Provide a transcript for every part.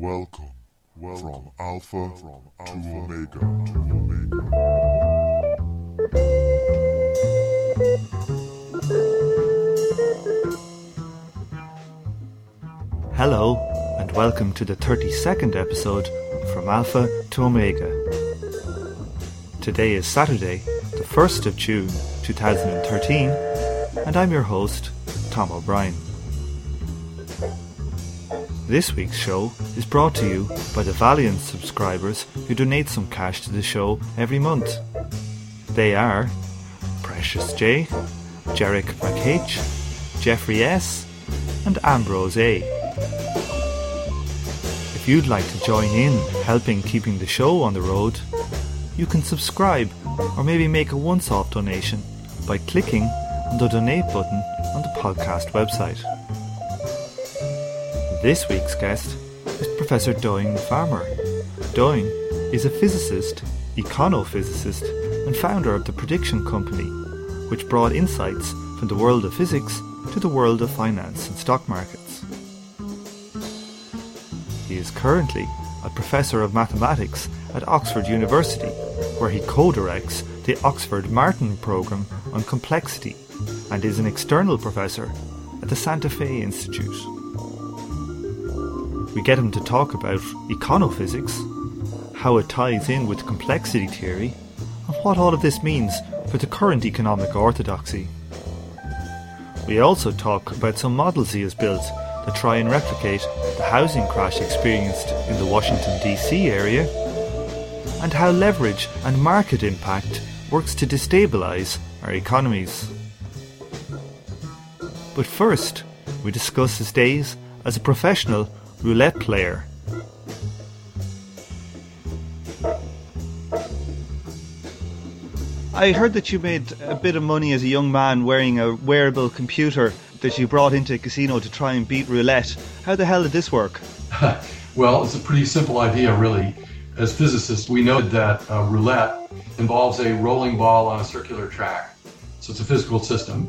Welcome, from Alpha to Omega. To Omega. Hello, and welcome to the 32nd episode From Alpha to Omega. Today is Saturday, the 1st of June 2013, and I'm your host, Tom O'Brien. This week's show is brought to you by the Valiant subscribers who donate some cash to the show every month. They are Precious J, Jarek McH, Jeffrey S, and Ambrose A. If you'd like to join in helping keeping the show on the road, you can subscribe or maybe make a once off donation by clicking on the donate button on the podcast website. This week's guest is Professor Doyne the Farmer. Doyne is a physicist, econophysicist, and founder of the Prediction Company, which brought insights from the world of physics to the world of finance and stock markets. He is currently a professor of mathematics at Oxford University, where he co-directs the Oxford Martin Programme on Complexity and is an external professor at the Santa Fe Institute. We get him to talk about econophysics, how it ties in with complexity theory, and what all of this means for the current economic orthodoxy. We also talk about some models he has built that try and replicate the housing crash experienced in the Washington DC area, and how leverage and market impact works to destabilise our economies. But first, we discuss his days as a professional roulette player. I heard that you made a bit of money as a young man wearing a wearable computer that you brought into a casino to try and beat roulette. How the hell did this work? well, it's a pretty simple idea, really. As physicists, we know that uh, roulette involves a rolling ball on a circular track. So it's a physical system.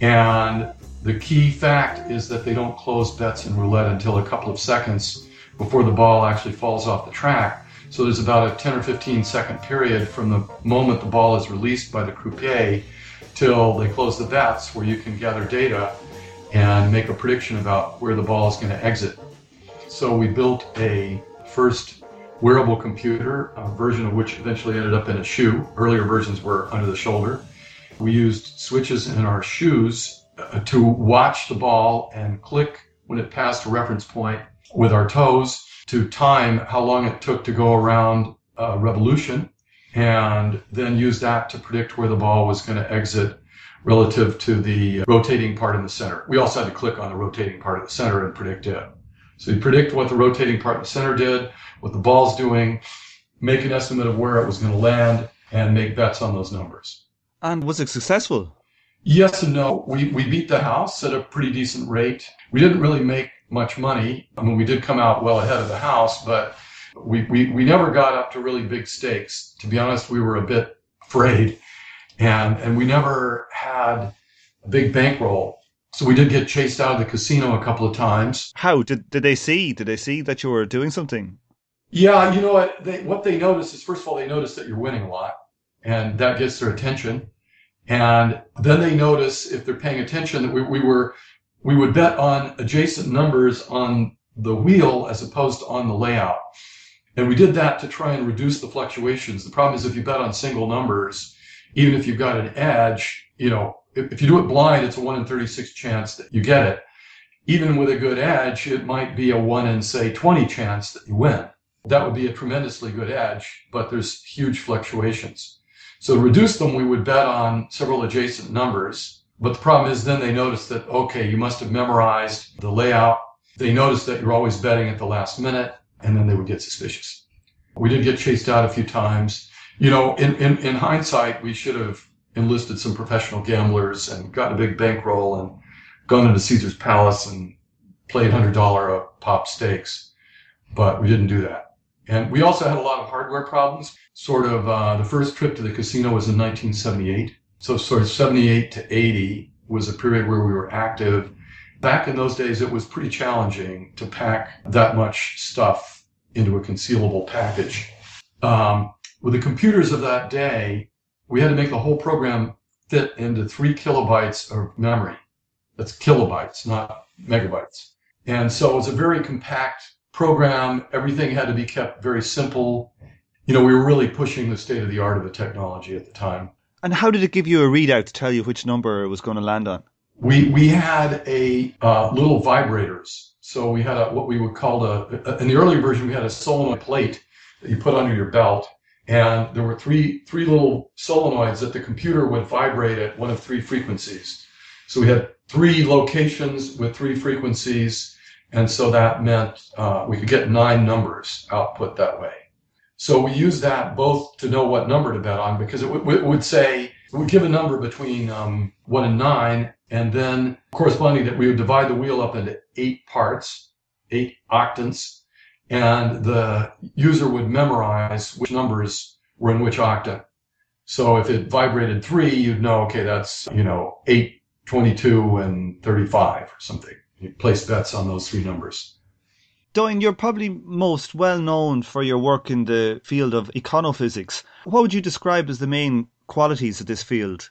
And the key fact is that they don't close bets in roulette until a couple of seconds before the ball actually falls off the track. So there's about a 10 or 15 second period from the moment the ball is released by the croupier till they close the bets where you can gather data and make a prediction about where the ball is going to exit. So we built a first wearable computer, a version of which eventually ended up in a shoe. Earlier versions were under the shoulder. We used switches in our shoes Uh, to watch the ball and click when it passed a reference point with our toes to time how long it took to go around a revolution and then use that to predict where the ball was going to exit relative to the rotating part in the center. We also had to click on the rotating part of the center and predict it. So you predict what the rotating part in the center did, what the ball's doing, make an estimate of where it was going to land, and make bets on those numbers. And was it successful? Yes and no. We, we beat the house at a pretty decent rate. We didn't really make much money. I mean, we did come out well ahead of the house, but we, we, we never got up to really big stakes. To be honest, we were a bit afraid and, and we never had a big bankroll. So we did get chased out of the casino a couple of times. How did did they see? Did they see that you were doing something? Yeah, you know what they what they notice is first of all they notice that you're winning a lot, and that gets their attention. And then they notice if they're paying attention that we, we were we would bet on adjacent numbers on the wheel as opposed to on the layout. And we did that to try and reduce the fluctuations. The problem is if you bet on single numbers, even if you've got an edge, you know, if, if you do it blind, it's a 1 in 36 chance that you get it. Even with a good edge, it might be a 1 in, say, 20 chance that you win. That would be a tremendously good edge, but there's huge fluctuations. So to reduce them, we would bet on several adjacent numbers but the problem is then they notice that, okay, you must have memorized the layout. They notice that you're always betting at the last minute, and then they would get suspicious. We did get chased out a few times. You know, in, in, in hindsight, we should have enlisted some professional gamblers and gotten a big bankroll and gone into Caesar's Palace and played $100 a pop stakes. But we didn't do that. And we also had a lot of hardware problems. Sort of uh, the first trip to the casino was in 1978 so sort of 78 to 80 was a period where we were active back in those days, it was pretty challenging to pack that much stuff into a concealable package. Um, with the computers of that day, we had to make the whole program fit into three kilobytes of memory. That's kilobytes, not megabytes. And so it's a very compact program. Everything had to be kept very simple. You know, we were really pushing the state of the art of the technology at the time. And how did it give you a readout to tell you which number it was going to land on? We we had a uh, little vibrators. So we had a, what we would call a in the earlier version we had a solenoid plate that you put under your belt, and there were three three little solenoids that the computer would vibrate at one of three frequencies. So we had three locations with three frequencies, and so that meant uh, we could get nine numbers output that way. So we use that both to know what number to bet on because it, it would say, it would give a number between um, one and nine, and then corresponding that we would divide the wheel up into eight parts, eight octants, and the user would memorize which numbers were in which octant. So if it vibrated three, you'd know, okay, that's, you know, eight, 22, and 35 or something. You place bets on those three numbers. Doyne, you're probably most well known for your work in the field of econophysics. What would you describe as the main qualities of this field?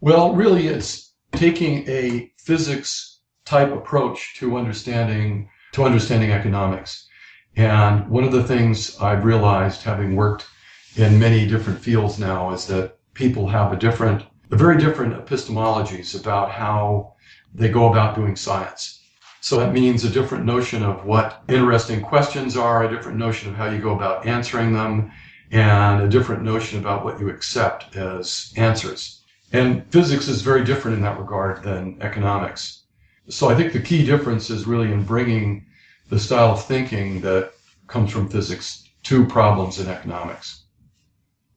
Well, really, it's taking a physics type approach to understanding to understanding economics. And one of the things I've realized, having worked in many different fields now, is that people have a different, a very different epistemologies about how they go about doing science. So that means a different notion of what interesting questions are, a different notion of how you go about answering them, and a different notion about what you accept as answers. And physics is very different in that regard than economics. So I think the key difference is really in bringing the style of thinking that comes from physics to problems in economics.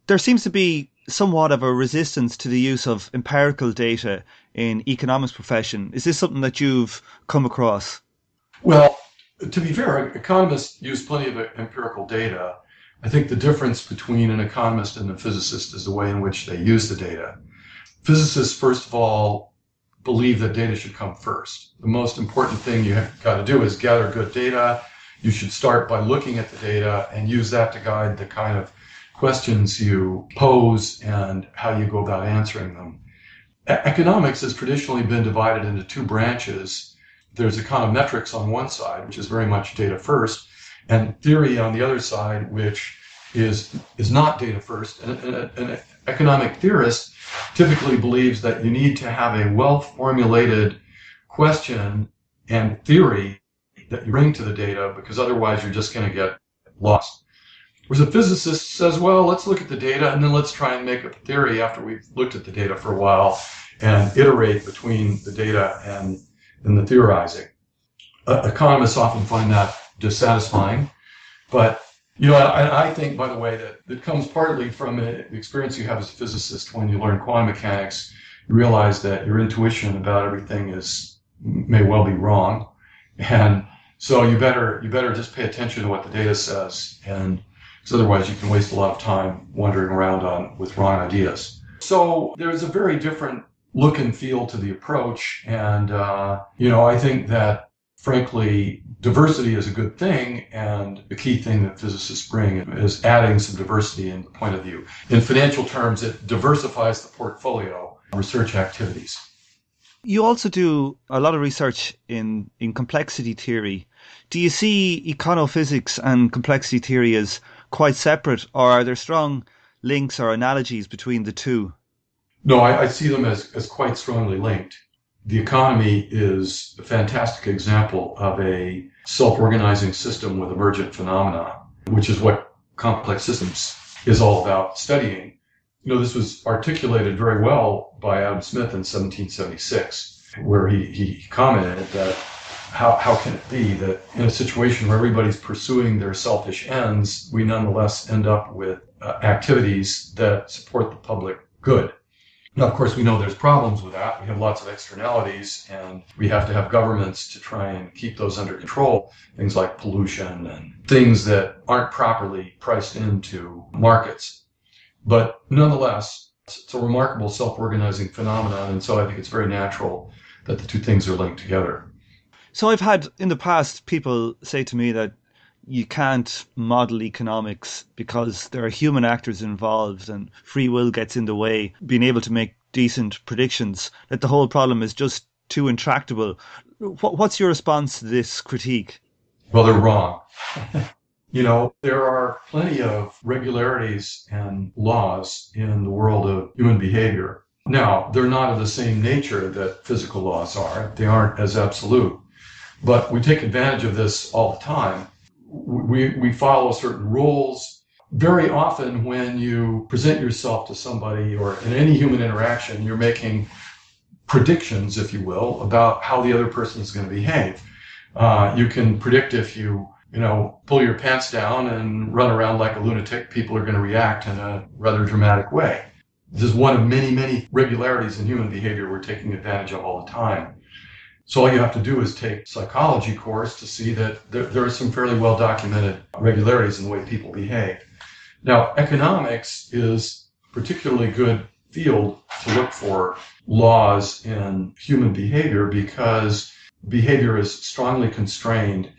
There seems to be somewhat of a resistance to the use of empirical data in economics profession. Is this something that you've come across? Well, to be fair, economists use plenty of empirical data. I think the difference between an economist and a physicist is the way in which they use the data. Physicists, first of all, believe that data should come first. The most important thing you have got to do is gather good data. You should start by looking at the data and use that to guide the kind of questions you pose and how you go about answering them. Economics has traditionally been divided into two branches. There's econometrics on one side, which is very much data first, and theory on the other side, which is is not data first. And, an economic theorist typically believes that you need to have a well formulated question and theory that you bring to the data because otherwise you're just going to get lost. Whereas a physicist says, well, let's look at the data and then let's try and make a theory after we've looked at the data for a while and iterate between the data and, and the theorizing. Uh, economists often find that dissatisfying, but you know, I, I, think, by the way, that it comes partly from the experience you have as a physicist when you learn quantum mechanics. You realize that your intuition about everything is may well be wrong, and so you better you better just pay attention to what the data says and because otherwise you can waste a lot of time wandering around on with wrong ideas. So there's a very different look and feel to the approach, and uh, you know I think that frankly diversity is a good thing, and the key thing that physicists bring is adding some diversity in the point of view. In financial terms, it diversifies the portfolio research activities. You also do a lot of research in, in complexity theory. Do you see econophysics and complexity theory as quite separate, or are there strong links or analogies between the two? No, I, I see them as, as quite strongly linked. The economy is a fantastic example of a self-organizing system with emergent phenomena, which is what complex systems is all about studying. You know, this was articulated very well by Adam Smith in 1776, where he, he commented that how, how can it be that in a situation where everybody's pursuing their selfish ends, we nonetheless end up with uh, activities that support the public good? Now, of course, we know there's problems with that. We have lots of externalities, and we have to have governments to try and keep those under control. Things like pollution and things that aren't properly priced into markets. But nonetheless, it's a remarkable self organizing phenomenon, and so I think it's very natural that the two things are linked together. So I've had in the past people say to me that you can't model economics because there are human actors involved and free will gets in the way, being able to make decent predictions, that the whole problem is just too intractable. What's your response to this critique? Well, they're wrong. you know, there are plenty of regularities and laws in the world of human behavior. Now, they're not of the same nature that physical laws are, they aren't as absolute. But we take advantage of this all the time we, we follow certain rules. Very often, when you present yourself to somebody or in any human interaction, you're making predictions, if you will, about how the other person is going to behave. Uh, you can predict if you, you know, pull your pants down and run around like a lunatic, people are going to react in a rather dramatic way. This is one of many, many regularities in human behavior we're taking advantage of all the time. So all you have to do is take psychology course to see that there, there are some fairly well documented regularities in the way people behave. Now, economics is a particularly good field to look for laws in human behavior because behavior is strongly constrained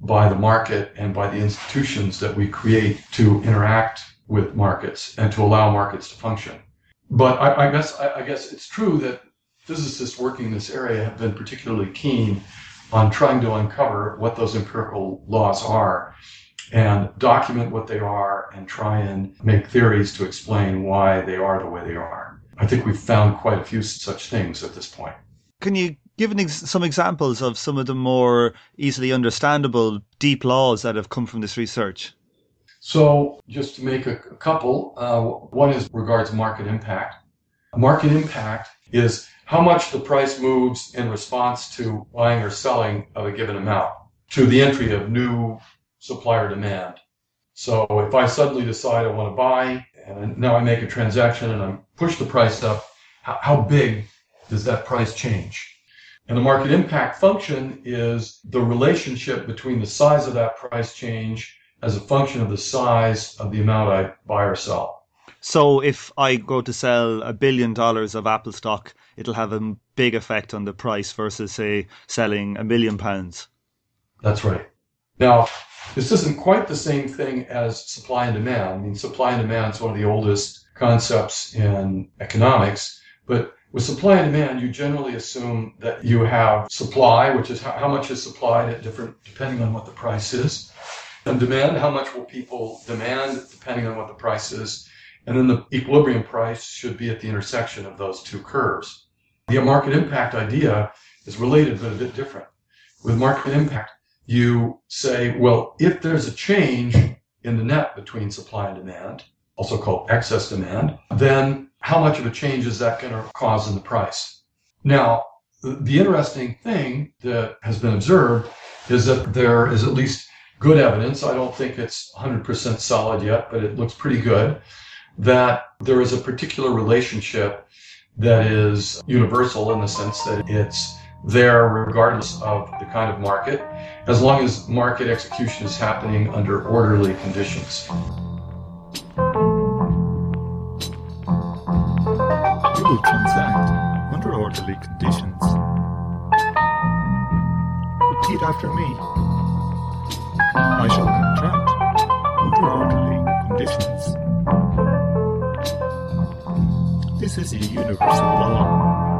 by the market and by the institutions that we create to interact with markets and to allow markets to function. But I, I guess I, I guess it's true that physicists working in this area have been particularly keen on trying to uncover what those empirical laws are and document what they are and try and make theories to explain why they are the way they are. I think we've found quite a few such things at this point. Can you give ex- some examples of some of the more easily understandable deep laws that have come from this research? So, just to make a, a couple, uh, one is regards market impact. Market impact is how much the price moves in response to buying or selling of a given amount to the entry of new supplier demand. So if I suddenly decide I want to buy and now I make a transaction and I push the price up, how, big does that price change? And the market impact function is the relationship between the size of that price change as a function of the size of the amount I buy or sell. So if I go to sell a billion dollars of Apple stock, it'll have a big effect on the price versus, say, selling a million pounds. That's right. Now, this isn't quite the same thing as supply and demand. I mean, supply and demand is one of the oldest concepts in economics, but with supply and demand, you generally assume that you have supply, which is how much is supplied at different, depending on what the price is, and demand, how much will people demand, depending on what the price is, and then the equilibrium price should be at the intersection of those two curves. The market impact idea is related but a bit different. With market impact, you say, well, if there's a change in the net between supply and demand, also called excess demand, then how much of a change is that going to cause in the price? Now, the interesting thing that has been observed is that there is at least good evidence. I don't think it's 100% solid yet, but it looks pretty good that there is a particular relationship that is universal in the sense that it's there regardless of the kind of market, as long as market execution is happening under orderly conditions. You will transact under orderly conditions. Repeat after me. I shall Is a universal law.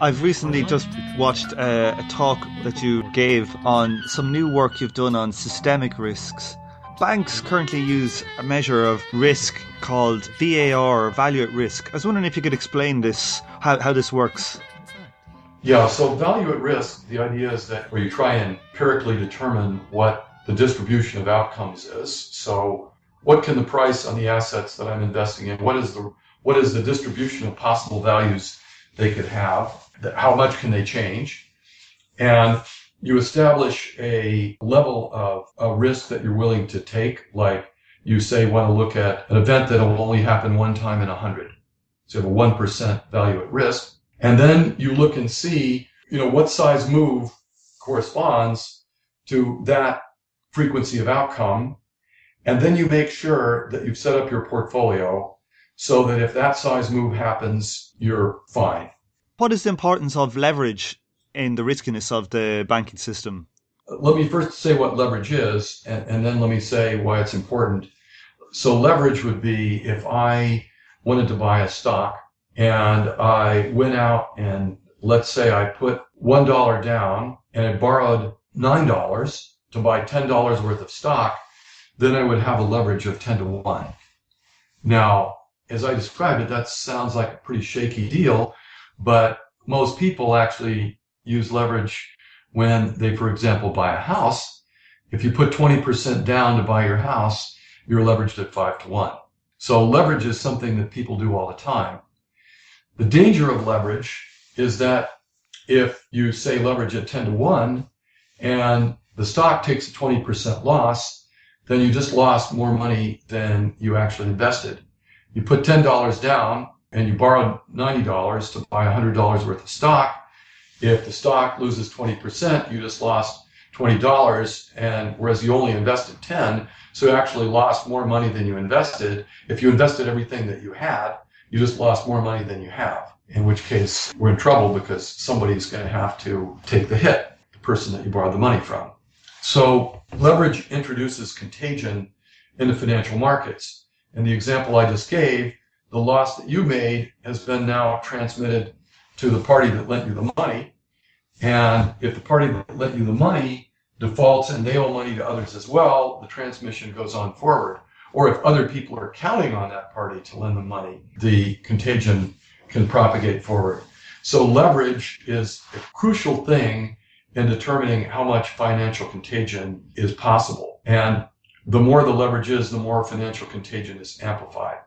I've recently just watched a, a, talk that you gave on some new work you've done on systemic risks. Banks currently use a measure of risk called VAR, value at risk. I was wondering if you could explain this, how, how this works. Yeah, so value at risk, the idea is that where you try and empirically determine what the distribution of outcomes is. So what can the price on the assets that I'm investing in, what is the what is the distribution of possible values they could have? How much can they change? And you establish a level of a risk that you're willing to take, like you say want to look at an event that will only happen one time in a hundred. So you have a 1% value at risk. And then you look and see, you know, what size move corresponds to that frequency of outcome. And then you make sure that you've set up your portfolio so that if that size move happens, you're fine. What is the importance of leverage in the riskiness of the banking system? Let me first say what leverage is, and, and then let me say why it's important. So, leverage would be if I wanted to buy a stock and I went out and let's say I put $1 down and I borrowed $9 to buy $10 worth of stock, then I would have a leverage of 10 to 1. Now, as I described it, that sounds like a pretty shaky deal, but most people actually use leverage when they, for example, buy a house. If you put 20% down to buy your house, you're leveraged at 5 to 1. So leverage is something that people do all the time. The danger of leverage is that if you say leverage at 10 to 1 and the stock takes a 20% loss, then you just lost more money than you actually invested. You put $10 down and you borrowed $90 to buy $100 worth of stock. If the stock loses 20%, you just lost $20 and whereas you only invested 10, so you actually lost more money than you invested. If you invested everything that you had, you just lost more money than you have. In which case we're in trouble because somebody's going to have to take the hit, the person that you borrowed the money from. So leverage introduces contagion in the financial markets. And the example I just gave, the loss that you made has been now transmitted to the party that lent you the money. And if the party that lent you the money defaults and they owe money to others as well, the transmission goes on forward. Or if other people are counting on that party to lend them money, the contagion can propagate forward. So leverage is a crucial thing in determining how much financial contagion is possible. And the more the leverage is, the more financial contagion is amplified.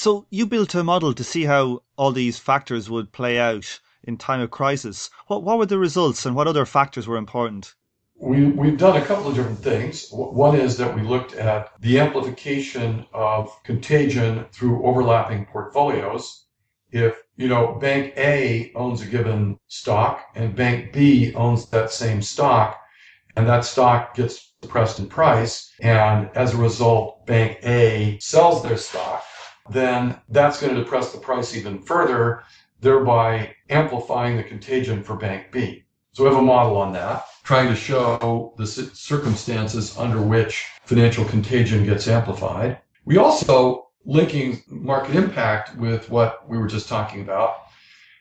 So you built a model to see how all these factors would play out in time of crisis. What, what were the results and what other factors were important? We, we've done a couple of different things. One is that we looked at the amplification of contagion through overlapping portfolios. If you know, bank A owns a given stock and bank B owns that same stock, and that stock gets depressed in price, and as a result, bank A sells their stock, then that's going to depress the price even further, thereby amplifying the contagion for bank B. So we have a model on that, trying to show the circumstances under which financial contagion gets amplified. We also linking market impact with what we were just talking about,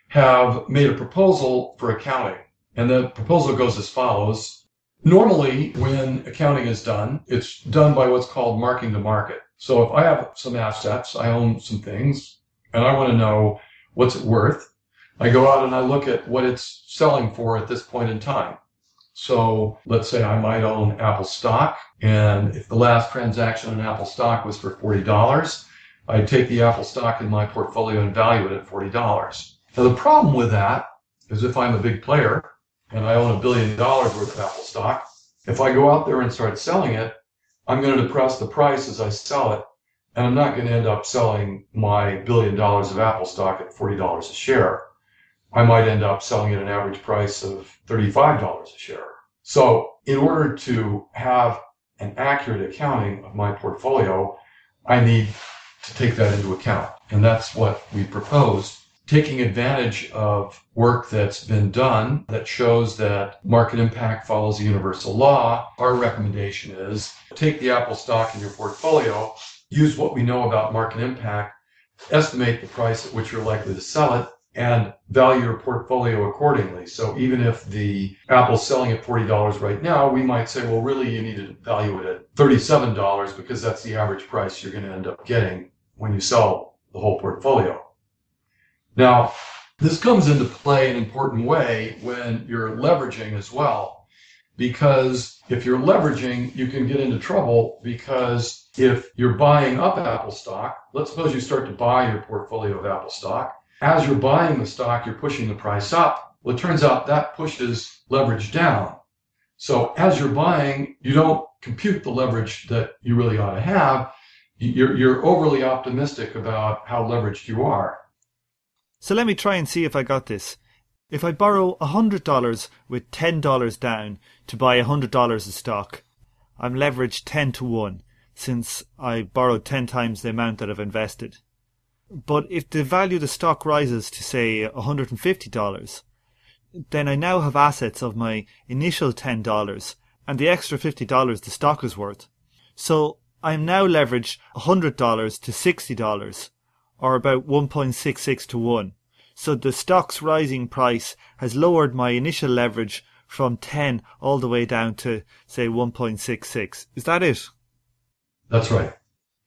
have made a proposal for accounting. And the proposal goes as follows. Normally, when accounting is done, it's done by what's called marking to market. So if I have some assets, I own some things, and I want to know what's it worth, I go out and I look at what it's selling for at this point in time. So let's say I might own Apple stock, and if the last transaction in Apple stock was for $40, I'd take the Apple stock in my portfolio and value it at $40. Now, the problem with that is if I'm a big player and I own a billion dollars worth of Apple stock, if I go out there and start selling it, I'm going to depress the price as I sell it, and I'm not going to end up selling my billion dollars of Apple stock at $40 a share. I might end up selling at an average price of $35 a share. So, in order to have an accurate accounting of my portfolio, I need to take that into account. And that's what we proposed. Taking advantage of work that's been done that shows that market impact follows the universal law, our recommendation is take the Apple stock in your portfolio, use what we know about market impact, estimate the price at which you're likely to sell it, and value your portfolio accordingly. So even if the Apple's selling at $40 right now, we might say, well, really you need to value it at $37 because that's the average price you're going to end up getting when you sell the whole portfolio. Now, This comes into play in an important way when you're leveraging as well. Because if you're leveraging, you can get into trouble because if you're buying up Apple stock, let's suppose you start to buy your portfolio of Apple stock. As you're buying the stock, you're pushing the price up. Well, it turns out that pushes leverage down. So as you're buying, you don't compute the leverage that you really ought to have. You're, you're overly optimistic about how leveraged you are. So let me try and see if I got this. If I borrow $100 with $10 down to buy $100 of stock, I'm leveraged 10 to 1 since I borrowed 10 times the amount that I've invested. But if the value of the stock rises to say $150, then I now have assets of my initial $10 and the extra $50 the stock is worth. So I am now leveraged $100 to $60 or about 1.66 to 1. So the stock's rising price has lowered my initial leverage from 10 all the way down to say 1.66. Is that it? That's right.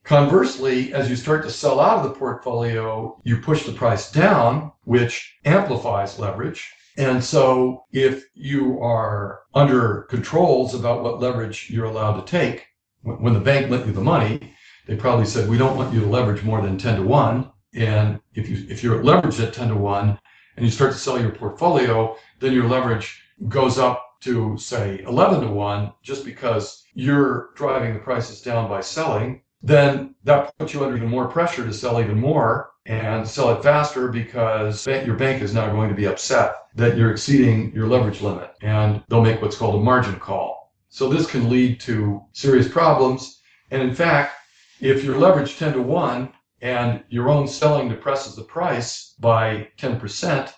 Conversely, as you start to sell out of the portfolio, you push the price down, which amplifies leverage. And so if you are under controls about what leverage you're allowed to take, when the bank lent you the money, they probably said, we don't want you to leverage more than 10 to 1. And if you if you're leveraged at 10 to 1 and you start to sell your portfolio, then your leverage goes up to say 11 to 1 just because you're driving the prices down by selling, then that puts you under even more pressure to sell even more and sell it faster because your bank is now going to be upset that you're exceeding your leverage limit and they'll make what's called a margin call. So this can lead to serious problems. And in fact, if you're leveraged 10 to 1 and your own selling depresses the price by 10%,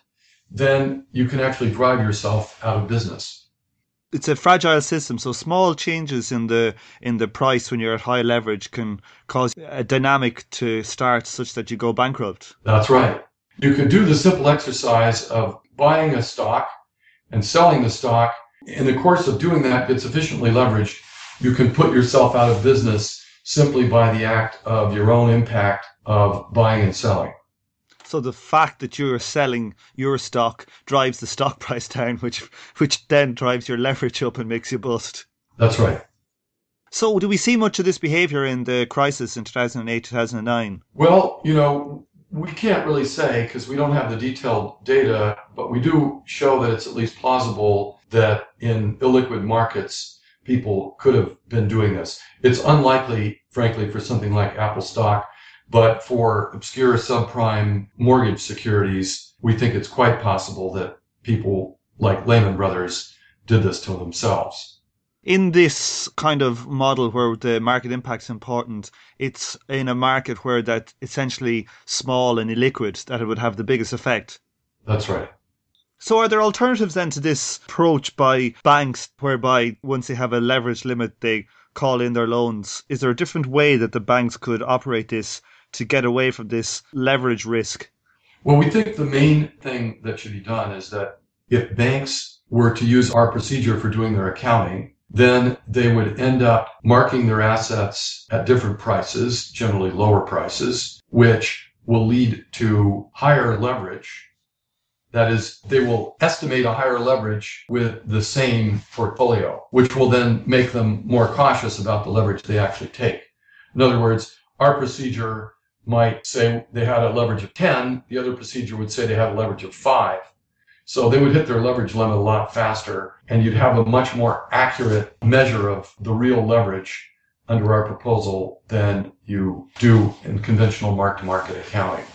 then you can actually drive yourself out of business it's a fragile system, so small changes in the in the price when you're at high leverage can cause a dynamic to start such that you go bankrupt. That's right. You can do the simple exercise of buying a stock and selling the stock. In the course of doing that, get sufficiently leveraged, you can put yourself out of business simply by the act of your own impact of buying and selling. So the fact that you're selling your stock drives the stock price down, which which then drives your leverage up and makes you bust. That's right. So do we see much of this behavior in the crisis in 2008, 2009? Well, you know, we can't really say because we don't have the detailed data, but we do show that it's at least plausible that in illiquid markets, people could have been doing this. It's unlikely, frankly, for something like Apple stock but for obscure subprime mortgage securities, we think it's quite possible that people like Lehman Brothers did this to themselves. In this kind of model where the market impact is important, it's in a market where that essentially small and illiquid that it would have the biggest effect. That's right. So are there alternatives then to this approach by banks whereby once they have a leverage limit they call in their loans? Is there a different way that the banks could operate this to get away from this leverage risk? Well, we think the main thing that should be done is that if banks were to use our procedure for doing their accounting, then they would end up marking their assets at different prices, generally lower prices, which will lead to higher leverage. That is, they will estimate a higher leverage with the same portfolio, which will then make them more cautious about the leverage they actually take. In other words, our procedure might say they had a leverage of 10, the other procedure would say they had a leverage of 5. So they would hit their leverage limit a lot faster, and you'd have a much more accurate measure of the real leverage under our proposal than you do in conventional mark to market accounting.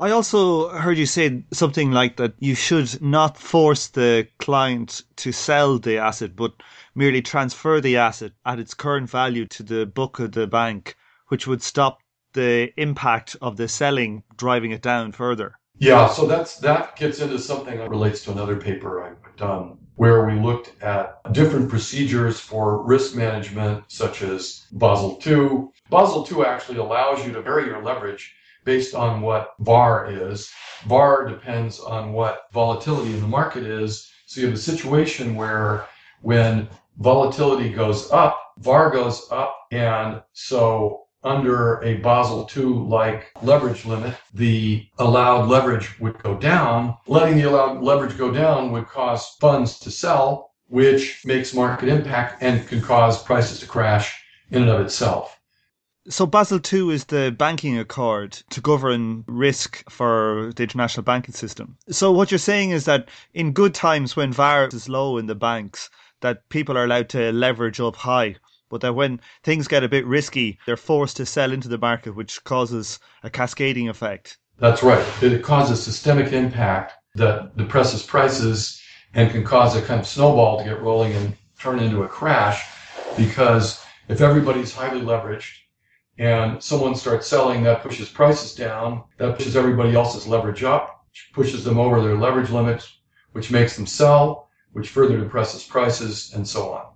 I also heard you say something like that you should not force the client to sell the asset, but merely transfer the asset at its current value to the book of the bank, which would stop the impact of the selling driving it down further. Yeah, so that's that gets into something that relates to another paper I've done where we looked at different procedures for risk management such as Basel II. Basel II actually allows you to vary your leverage based on what VAR is. VAR depends on what volatility in the market is. So you have a situation where when volatility goes up, VAR goes up, and so under a Basel II like leverage limit, the allowed leverage would go down. Letting the allowed leverage go down would cause funds to sell, which makes market impact and can cause prices to crash in and of itself. So Basel II is the banking accord to govern risk for the international banking system. So what you're saying is that in good times when VAR is low in the banks, that people are allowed to leverage up high, but that when things get a bit risky, they're forced to sell into the market, which causes a cascading effect. That's right. It causes systemic impact that depresses prices and can cause a kind of snowball to get rolling and turn into a crash because if everybody's highly leveraged and someone starts selling, that pushes prices down, that pushes everybody else's leverage up, which pushes them over their leverage limits, which makes them sell, which further depresses prices, and so on.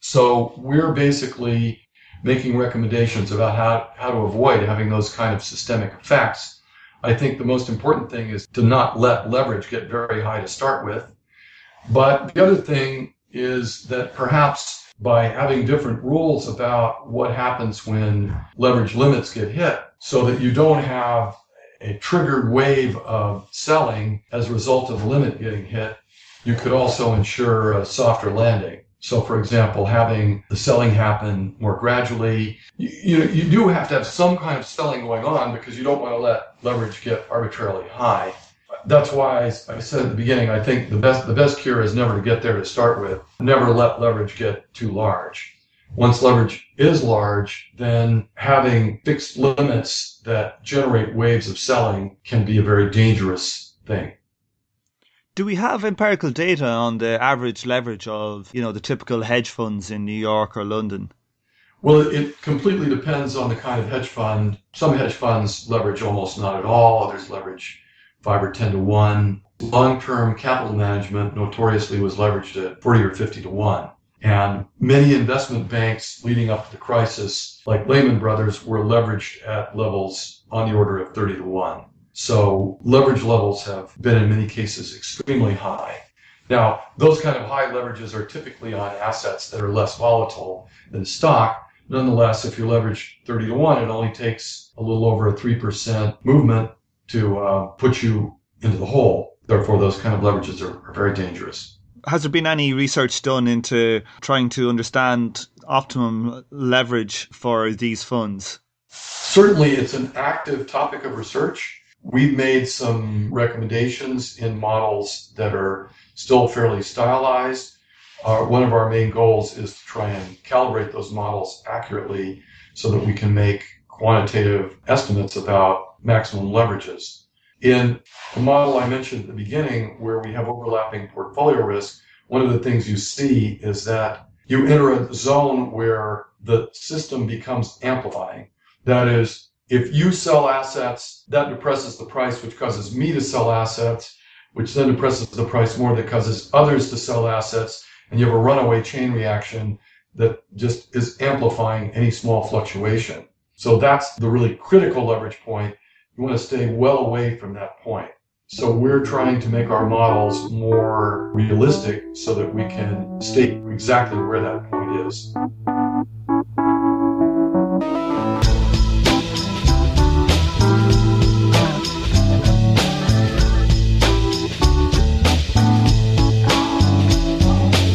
So we're basically making recommendations about how, how to avoid having those kind of systemic effects. I think the most important thing is to not let leverage get very high to start with. But the other thing is that perhaps by having different rules about what happens when leverage limits get hit so that you don't have a triggered wave of selling as a result of the limit getting hit, you could also ensure a softer landing. So, for example, having the selling happen more gradually, you, you, you do have to have some kind of selling going on because you don't want to let leverage get arbitrarily high that's why I, I, said at the beginning, I think the best the best cure is never to get there to start with. Never let leverage get too large. Once leverage is large, then having fixed limits that generate waves of selling can be a very dangerous thing. Do we have empirical data on the average leverage of, you know, the typical hedge funds in New York or London? Well, it completely depends on the kind of hedge fund. Some hedge funds leverage almost not at all. Others leverage five or 10 to one. Long term capital management notoriously was leveraged at 40 or 50 to one. And many investment banks leading up to the crisis, like Lehman Brothers, were leveraged at levels on the order of 30 to 1. So leverage levels have been in many cases extremely high. Now, those kind of high leverages are typically on assets that are less volatile than stock. Nonetheless, if you leverage 30 to 1, it only takes a little over a 3% movement to uh, put you into the hole. Therefore, those kind of leverages are, are very dangerous. Has there been any research done into trying to understand optimum leverage for these funds? Certainly, it's an active topic of research. We've made some recommendations in models that are still fairly stylized. Uh, one of our main goals is to try and calibrate those models accurately so that we can make quantitative estimates about maximum leverages. In the model I mentioned at the beginning, where we have overlapping portfolio risk, one of the things you see is that you enter a zone where the system becomes amplifying. That is, if you sell assets, that depresses the price, which causes me to sell assets, which then depresses the price more, that causes others to sell assets, and you have a runaway chain reaction that just is amplifying any small fluctuation. So that's the really critical leverage point you want to stay well away from that point. So we're trying to make our models more realistic so that we can state exactly where that point is.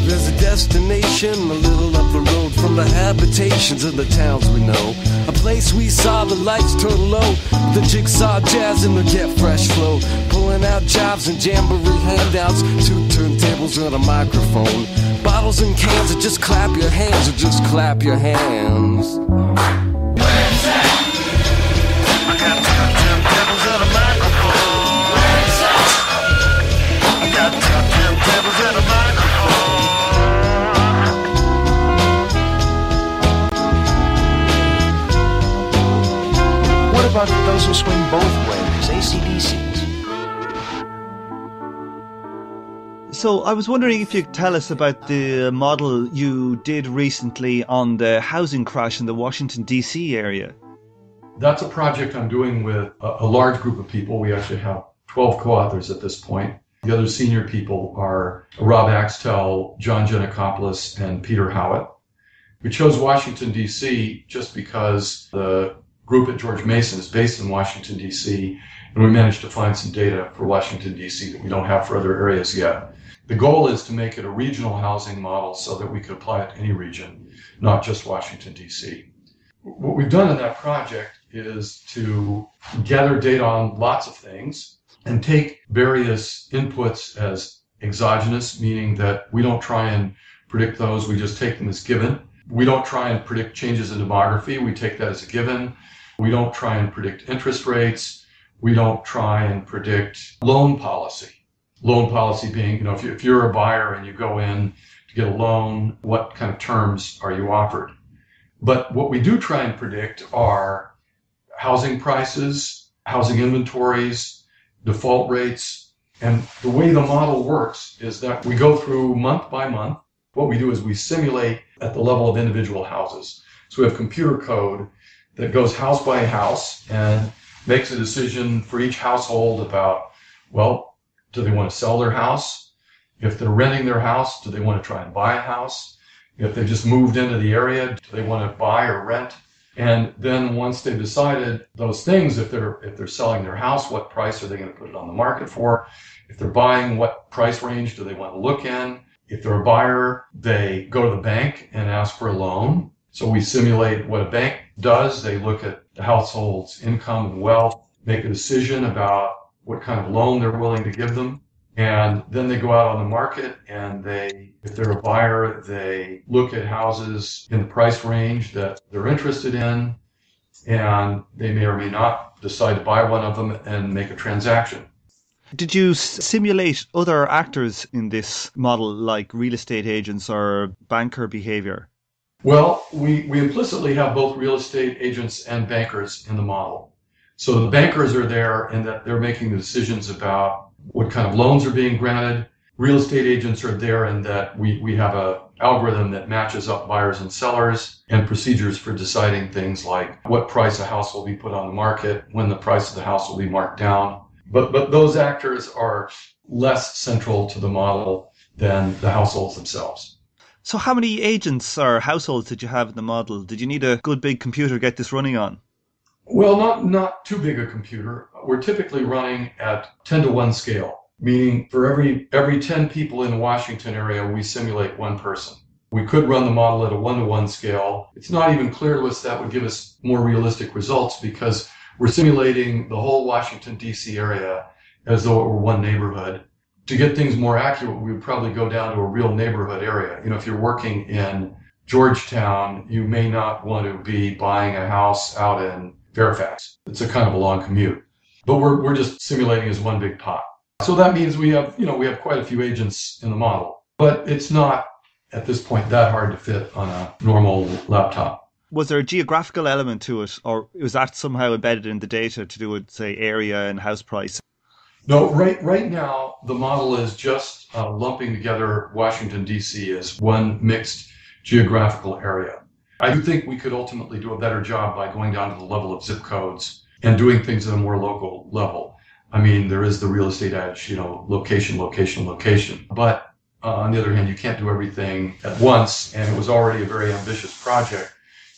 There's a destination a little up the road the habitations of the towns we know. A place we saw the lights turn low, the jigsaw jazz and the get fresh flow. Pulling out jobs and jamboree handouts, two turntables and a microphone. Bottles and cans, or just clap your hands, or just clap your hands. About those who swing both ways, ACDCs? So I was wondering if you could tell us about the model you did recently on the housing crash in the Washington D.C. area. That's a project I'm doing with a, a large group of people. We actually have 12 co-authors at this point. The other senior people are Rob Axtell, John Geanakoplos, and Peter Howitt. We chose Washington, D.C. just because the group at George Mason is based in Washington, D.C., and we managed to find some data for Washington, D.C. that we don't have for other areas yet. The goal is to make it a regional housing model so that we could apply it to any region, not just Washington, D.C. What we've done in that project is to gather data on lots of things and take various inputs as exogenous, meaning that we don't try and predict those, we just take them as given. We don't try and predict changes in demography, we take that as a given. We don't try and predict interest rates. We don't try and predict loan policy. Loan policy being, you know, if, you, if you're a buyer and you go in to get a loan, what kind of terms are you offered? But what we do try and predict are housing prices, housing inventories, default rates. And the way the model works is that we go through month by month. What we do is we simulate at the level of individual houses. So we have computer code that goes house by house and makes a decision for each household about, well, do they want to sell their house? If they're renting their house, do they want to try and buy a house? If they just moved into the area, do they want to buy or rent? And then once they've decided those things, if they're if they're selling their house, what price are they going to put it on the market for? If they're buying, what price range do they want to look in? If they're a buyer, they go to the bank and ask for a loan. So we simulate what a bank does. They look at the household's income and wealth, make a decision about what kind of loan they're willing to give them. And then they go out on the market and they, if they're a buyer, they look at houses in the price range that they're interested in. And they may or may not decide to buy one of them and make a transaction. Did you simulate other actors in this model, like real estate agents or banker behavior? Well, we, we implicitly have both real estate agents and bankers in the model. So the bankers are there in that they're making the decisions about what kind of loans are being granted. Real estate agents are there in that we, we have a algorithm that matches up buyers and sellers and procedures for deciding things like what price a house will be put on the market, when the price of the house will be marked down. But, but those actors are less central to the model than the households themselves. So, how many agents or households did you have in the model? Did you need a good big computer to get this running on? Well, not not too big a computer. We're typically running at 10 to 1 scale, meaning for every every 10 people in the Washington area, we simulate one person. We could run the model at a 1 to 1 scale. It's not even clear to us that would give us more realistic results because we're simulating the whole Washington D.C. area as though it were one neighborhood to get things more accurate, we would probably go down to a real neighborhood area. You know, if you're working in Georgetown, you may not want to be buying a house out in Fairfax. It's a kind of a long commute. But we're, we're just simulating as one big pot. So that means we have, you know, we have quite a few agents in the model. But it's not at this point that hard to fit on a normal laptop. Was there a geographical element to it, or was that somehow embedded in the data to do with, say, area and house price? No, right right now the model is just uh, lumping together Washington D.C. as one mixed geographical area. I do think we could ultimately do a better job by going down to the level of zip codes and doing things at a more local level. I mean, there is the real estate edge, you know, location, location, location. But uh, on the other hand, you can't do everything at once, and it was already a very ambitious project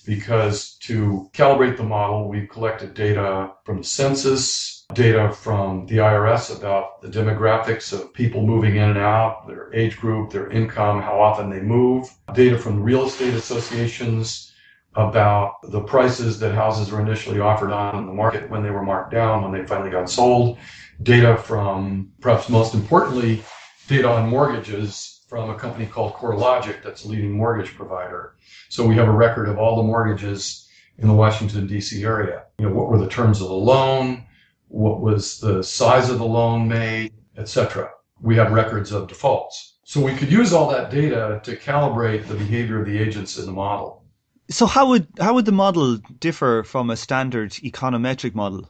because to calibrate the model, we've collected data from the census, data from the IRS about the demographics of people moving in and out, their age group, their income, how often they move, data from real estate associations about the prices that houses were initially offered on the market when they were marked down, when they finally got sold, data from, perhaps most importantly, data on mortgages from a company called CoreLogic that's a leading mortgage provider. So we have a record of all the mortgages in the Washington, D.C. area. You know, what were the terms of the loan? What was the size of the loan made, etc. We have records of defaults. So we could use all that data to calibrate the behavior of the agents in the model. So how would how would the model differ from a standard econometric model?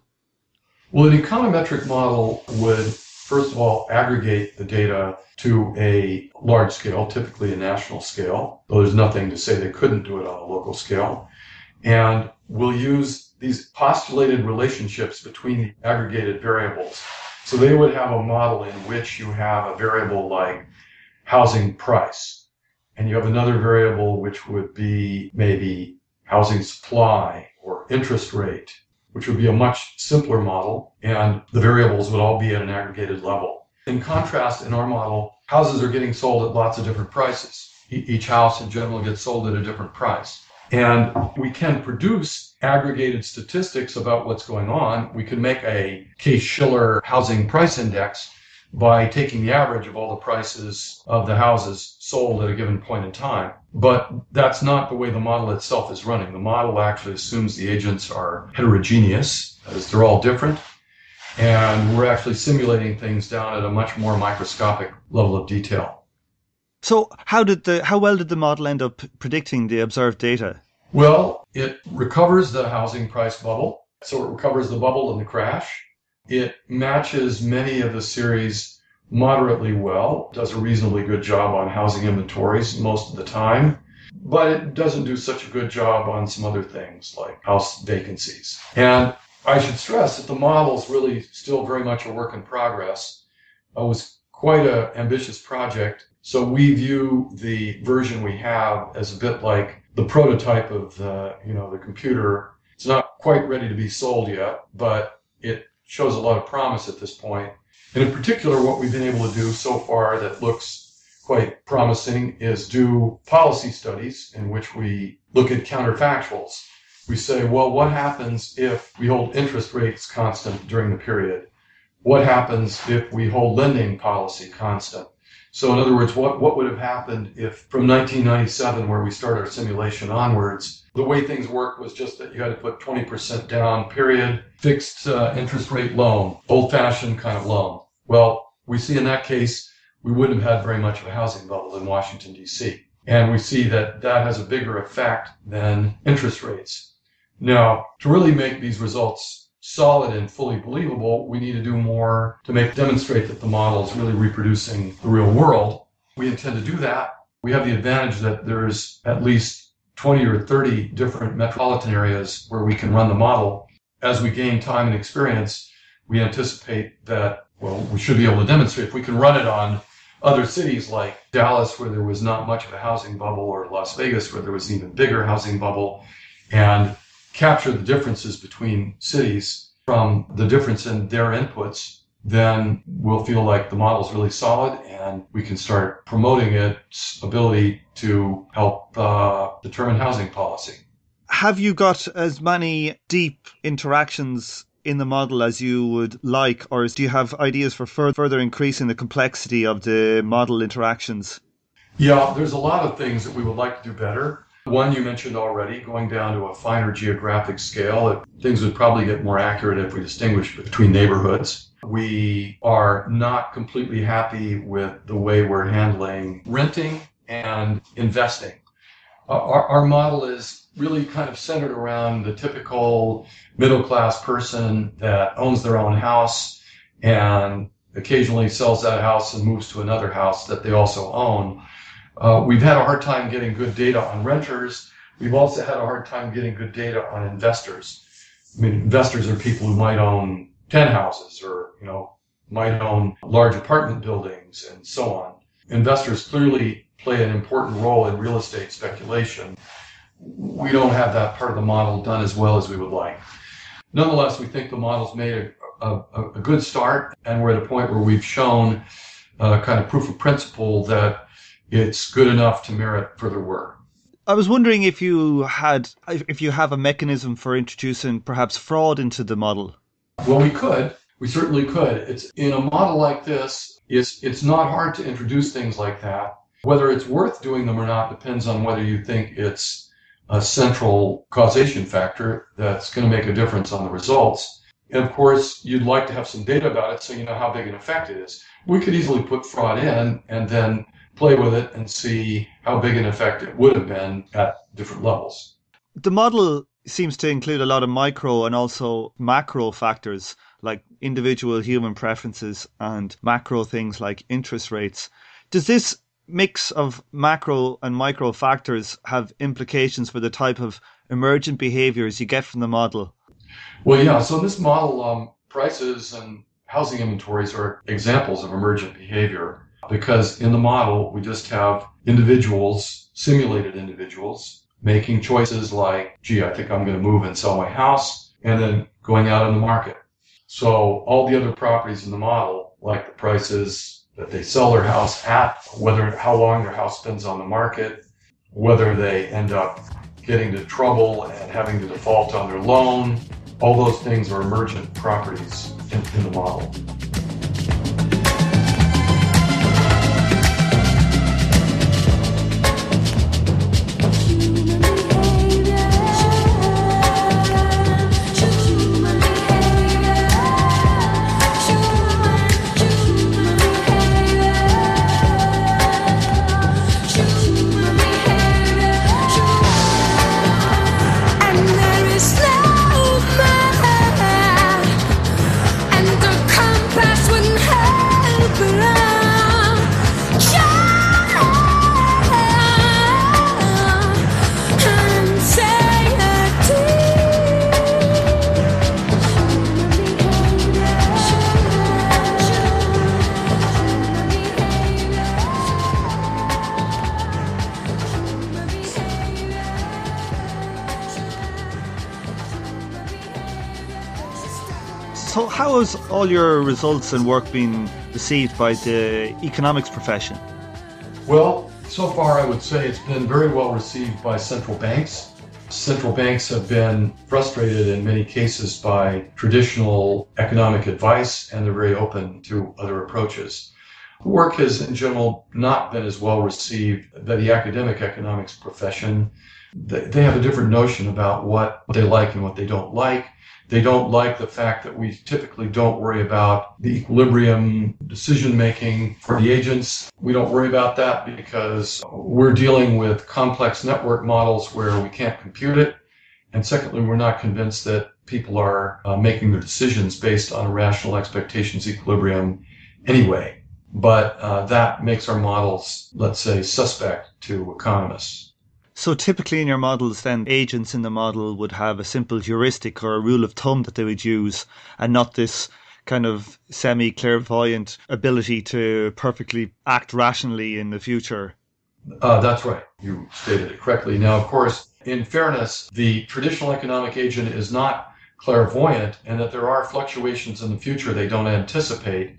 Well, an econometric model would first of all aggregate the data to a large scale, typically a national scale, though there's nothing to say they couldn't do it on a local scale. And we'll use these postulated relationships between the aggregated variables. So they would have a model in which you have a variable like housing price, and you have another variable which would be maybe housing supply or interest rate, which would be a much simpler model, and the variables would all be at an aggregated level. In contrast, in our model, houses are getting sold at lots of different prices. Each house in general gets sold at a different price. And we can produce aggregated statistics about what's going on. We can make a Case Shiller housing price index by taking the average of all the prices of the houses sold at a given point in time. But that's not the way the model itself is running. The model actually assumes the agents are heterogeneous, as they're all different. And we're actually simulating things down at a much more microscopic level of detail. So, how did the how well did the model end up predicting the observed data? Well, it recovers the housing price bubble. So it recovers the bubble and the crash. It matches many of the series moderately well, does a reasonably good job on housing inventories most of the time, but it doesn't do such a good job on some other things like house vacancies. And I should stress that the model is really still very much a work in progress. It was quite an ambitious project. So we view the version we have as a bit like the prototype of the, you know, the computer. It's not quite ready to be sold yet, but it shows a lot of promise at this point. And in particular, what we've been able to do so far that looks quite promising is do policy studies in which we look at counterfactuals. We say, well, what happens if we hold interest rates constant during the period? What happens if we hold lending policy constant? So in other words, what, what would have happened if from 1997, where we start our simulation onwards, the way things worked was just that you had to put 20% down, period, fixed uh, interest rate loan, old fashioned kind of loan. Well, we see in that case, we wouldn't have had very much of a housing bubble in Washington, D.C. And we see that that has a bigger effect than interest rates. Now, to really make these results solid and fully believable, we need to do more to make demonstrate that the model is really reproducing the real world. We intend to do that. We have the advantage that there's at least 20 or 30 different metropolitan areas where we can run the model. As we gain time and experience, we anticipate that, well, we should be able to demonstrate if we can run it on other cities like Dallas, where there was not much of a housing bubble, or Las Vegas, where there was an even bigger housing bubble, and capture the differences between cities from the difference in their inputs, then we'll feel like the model is really solid and we can start promoting its ability to help uh, determine housing policy. Have you got as many deep interactions in the model as you would like, or do you have ideas for further increasing the complexity of the model interactions? Yeah, there's a lot of things that we would like to do better. One you mentioned already, going down to a finer geographic scale, things would probably get more accurate if we distinguish between neighborhoods. We are not completely happy with the way we're handling renting and investing. Our, our model is really kind of centered around the typical middle class person that owns their own house and occasionally sells that house and moves to another house that they also own. Uh, we've had a hard time getting good data on renters. We've also had a hard time getting good data on investors. I mean, investors are people who might own 10 houses or, you know, might own large apartment buildings and so on. Investors clearly play an important role in real estate speculation. We don't have that part of the model done as well as we would like. Nonetheless, we think the model's made a, a, a good start, and we're at a point where we've shown uh, kind of proof of principle that it's good enough to merit further work. I was wondering if you had, if you have a mechanism for introducing perhaps fraud into the model. Well, we could. We certainly could. It's in a model like this. It's it's not hard to introduce things like that. Whether it's worth doing them or not depends on whether you think it's a central causation factor that's going to make a difference on the results. And of course, you'd like to have some data about it so you know how big an effect it is. We could easily put fraud in and then play with it and see how big an effect it would have been at different levels. The model seems to include a lot of micro and also macro factors like individual human preferences and macro things like interest rates. Does this mix of macro and micro factors have implications for the type of emergent behaviors you get from the model? Well, yeah. So in this model, um, prices and housing inventories are examples of emergent behavior because in the model we just have individuals, simulated individuals, making choices like, gee, I think I'm going to move and sell my house, and then going out on the market. So all the other properties in the model, like the prices that they sell their house at, whether how long their house spends on the market, whether they end up getting into trouble and having to default on their loan, all those things are emergent properties in, in the model. All your results and work being received by the economics profession? Well, so far I would say it's been very well received by central banks. Central banks have been frustrated in many cases by traditional economic advice and they're very open to other approaches. Work has in general not been as well received by the academic economics profession. They have a different notion about what they like and what they don't like. They don't like the fact that we typically don't worry about the equilibrium decision making for the agents. We don't worry about that because we're dealing with complex network models where we can't compute it. And secondly, we're not convinced that people are uh, making their decisions based on a rational expectations equilibrium anyway. But uh, that makes our models, let's say, suspect to economists. So typically in your models, then agents in the model would have a simple heuristic or a rule of thumb that they would use, and not this kind of semi clairvoyant ability to perfectly act rationally in the future. Uh, that's right. You stated it correctly. Now, of course, in fairness, the traditional economic agent is not clairvoyant, and that there are fluctuations in the future they don't anticipate,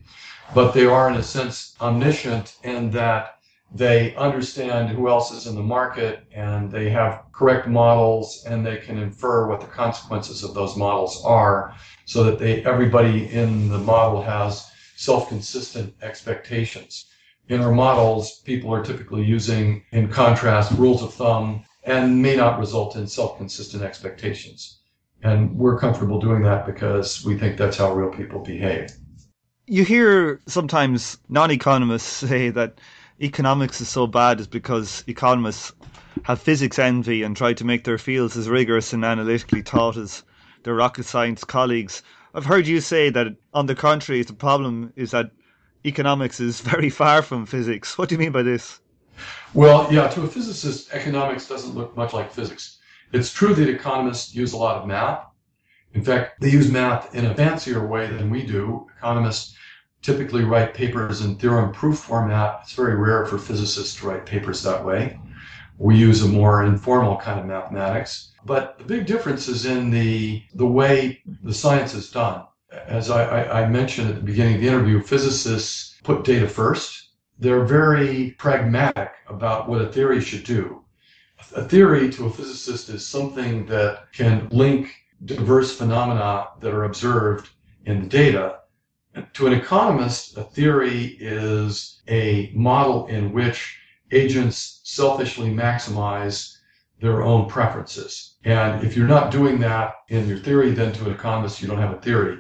but they are, in a sense, omniscient, and that they understand who else is in the market and they have correct models and they can infer what the consequences of those models are so that they everybody in the model has self-consistent expectations. In our models people are typically using in contrast rules of thumb and may not result in self-consistent expectations. And we're comfortable doing that because we think that's how real people behave. You hear sometimes non-economists say that economics is so bad is because economists have physics envy and try to make their fields as rigorous and analytically taught as their rocket science colleagues. I've heard you say that, on the contrary, the problem is that economics is very far from physics. What do you mean by this? Well, yeah, to a physicist, economics doesn't look much like physics. It's true that economists use a lot of math. In fact, they use math in a fancier way than we do. Economists typically write papers in theorem proof format. It's very rare for physicists to write papers that way. We use a more informal kind of mathematics. But the big difference is in the, the way the science is done. As I, I, I mentioned at the beginning of the interview, physicists put data first. They're very pragmatic about what a theory should do. A theory to a physicist is something that can link diverse phenomena that are observed in the data to an economist, a theory is a model in which agents selfishly maximize their own preferences. And if you're not doing that in your theory, then to an economist, you don't have a theory.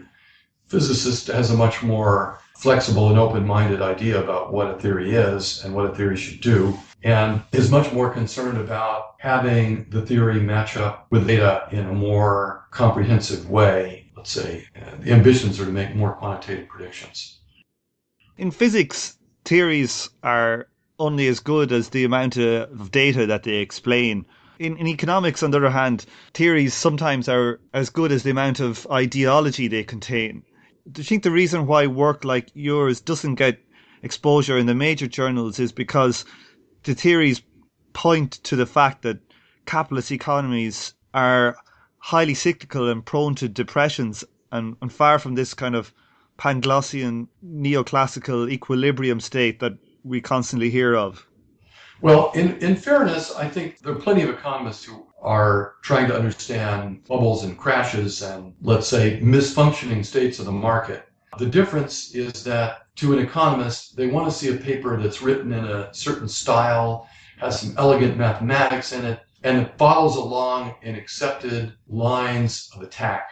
Physicist has a much more flexible and open-minded idea about what a theory is and what a theory should do, and is much more concerned about having the theory match up with data in a more comprehensive way let's say, uh, the ambitions are to make more quantitative predictions. In physics, theories are only as good as the amount of data that they explain. In, in economics, on the other hand, theories sometimes are as good as the amount of ideology they contain. Do you think the reason why work like yours doesn't get exposure in the major journals is because the theories point to the fact that capitalist economies are highly cyclical and prone to depressions and, and far from this kind of Panglossian neoclassical equilibrium state that we constantly hear of? Well, in, in fairness, I think there are plenty of economists who are trying to understand bubbles and crashes and, let's say, misfunctioning states of the market. The difference is that to an economist, they want to see a paper that's written in a certain style, has some elegant mathematics in it, and it follows along in accepted lines of attack.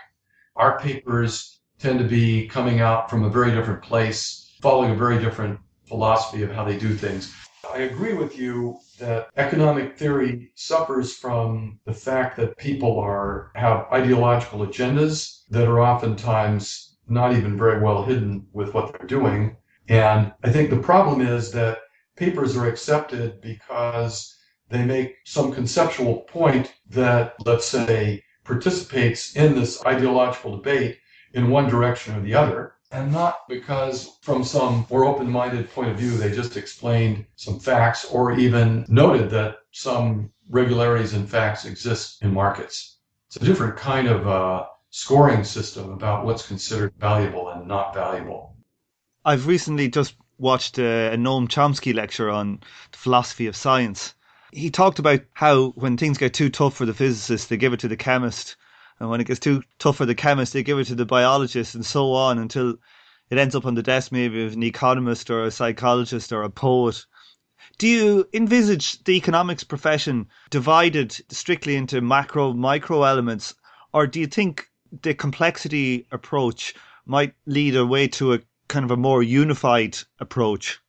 Our papers tend to be coming out from a very different place, following a very different philosophy of how they do things. I agree with you that economic theory suffers from the fact that people are have ideological agendas that are oftentimes not even very well hidden with what they're doing. And I think the problem is that papers are accepted because they make some conceptual point that, let's say, participates in this ideological debate in one direction or the other and not because from some more open-minded point of view they just explained some facts or even noted that some regularities and facts exist in markets. It's a different kind of uh, scoring system about what's considered valuable and not valuable. I've recently just watched a, a noam chomsky lecture on the philosophy of science he talked about how when things get too tough for the physicist they give it to the chemist and when it gets too tough for the chemist, they give it to the biologist, and so on until it ends up on the desk maybe of an economist or a psychologist or a poet. Do you envisage the economics profession divided strictly into macro, micro elements, or do you think the complexity approach might lead away to a kind of a more unified approach?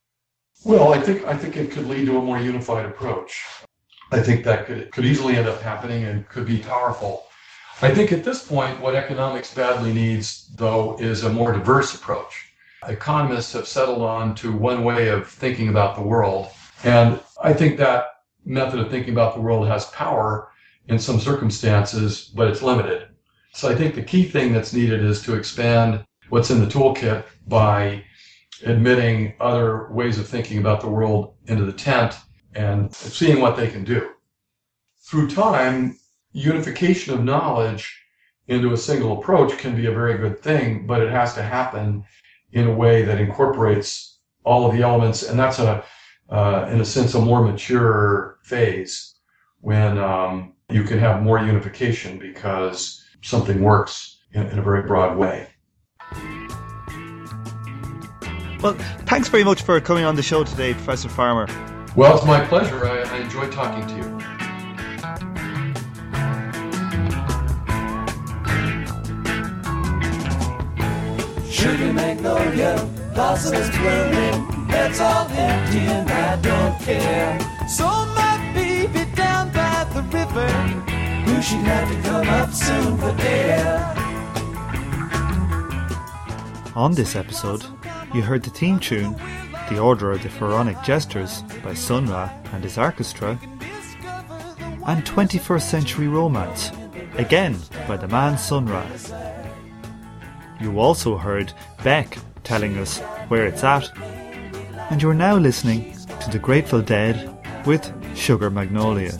Well, I think I think it could lead to a more unified approach. I think that could could easily end up happening and could be powerful. I think at this point, what economics badly needs, though, is a more diverse approach. Economists have settled on to one way of thinking about the world. And I think that method of thinking about the world has power in some circumstances, but it's limited. So I think the key thing that's needed is to expand what's in the toolkit by admitting other ways of thinking about the world into the tent and seeing what they can do. Through time, unification of knowledge into a single approach can be a very good thing, but it has to happen in a way that incorporates all of the elements, and that's a, uh, in a sense, a more mature phase when um, you can have more unification because something works in, in a very broad way. Well, thanks very much for coming on the show today, Professor Farmer. Well, it's my pleasure. I, I enjoyed talking to you. Sugar magnolia, blossoms blooming, it's all empty and I don't care. So my baby down by the river, who should have to come up soon for air. On this episode, you heard the theme tune, The Order of the Pharaonic Jesters by Sun Ra and his orchestra, and 21st Century Romance, again by the man Sun Ra. You also heard Beck telling us where it's at, and you're now listening to The Grateful Dead with Sugar Magnolia.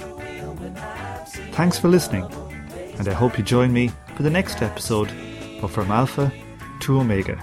Thanks for listening, and I hope you join me for the next episode of From Alpha to Omega.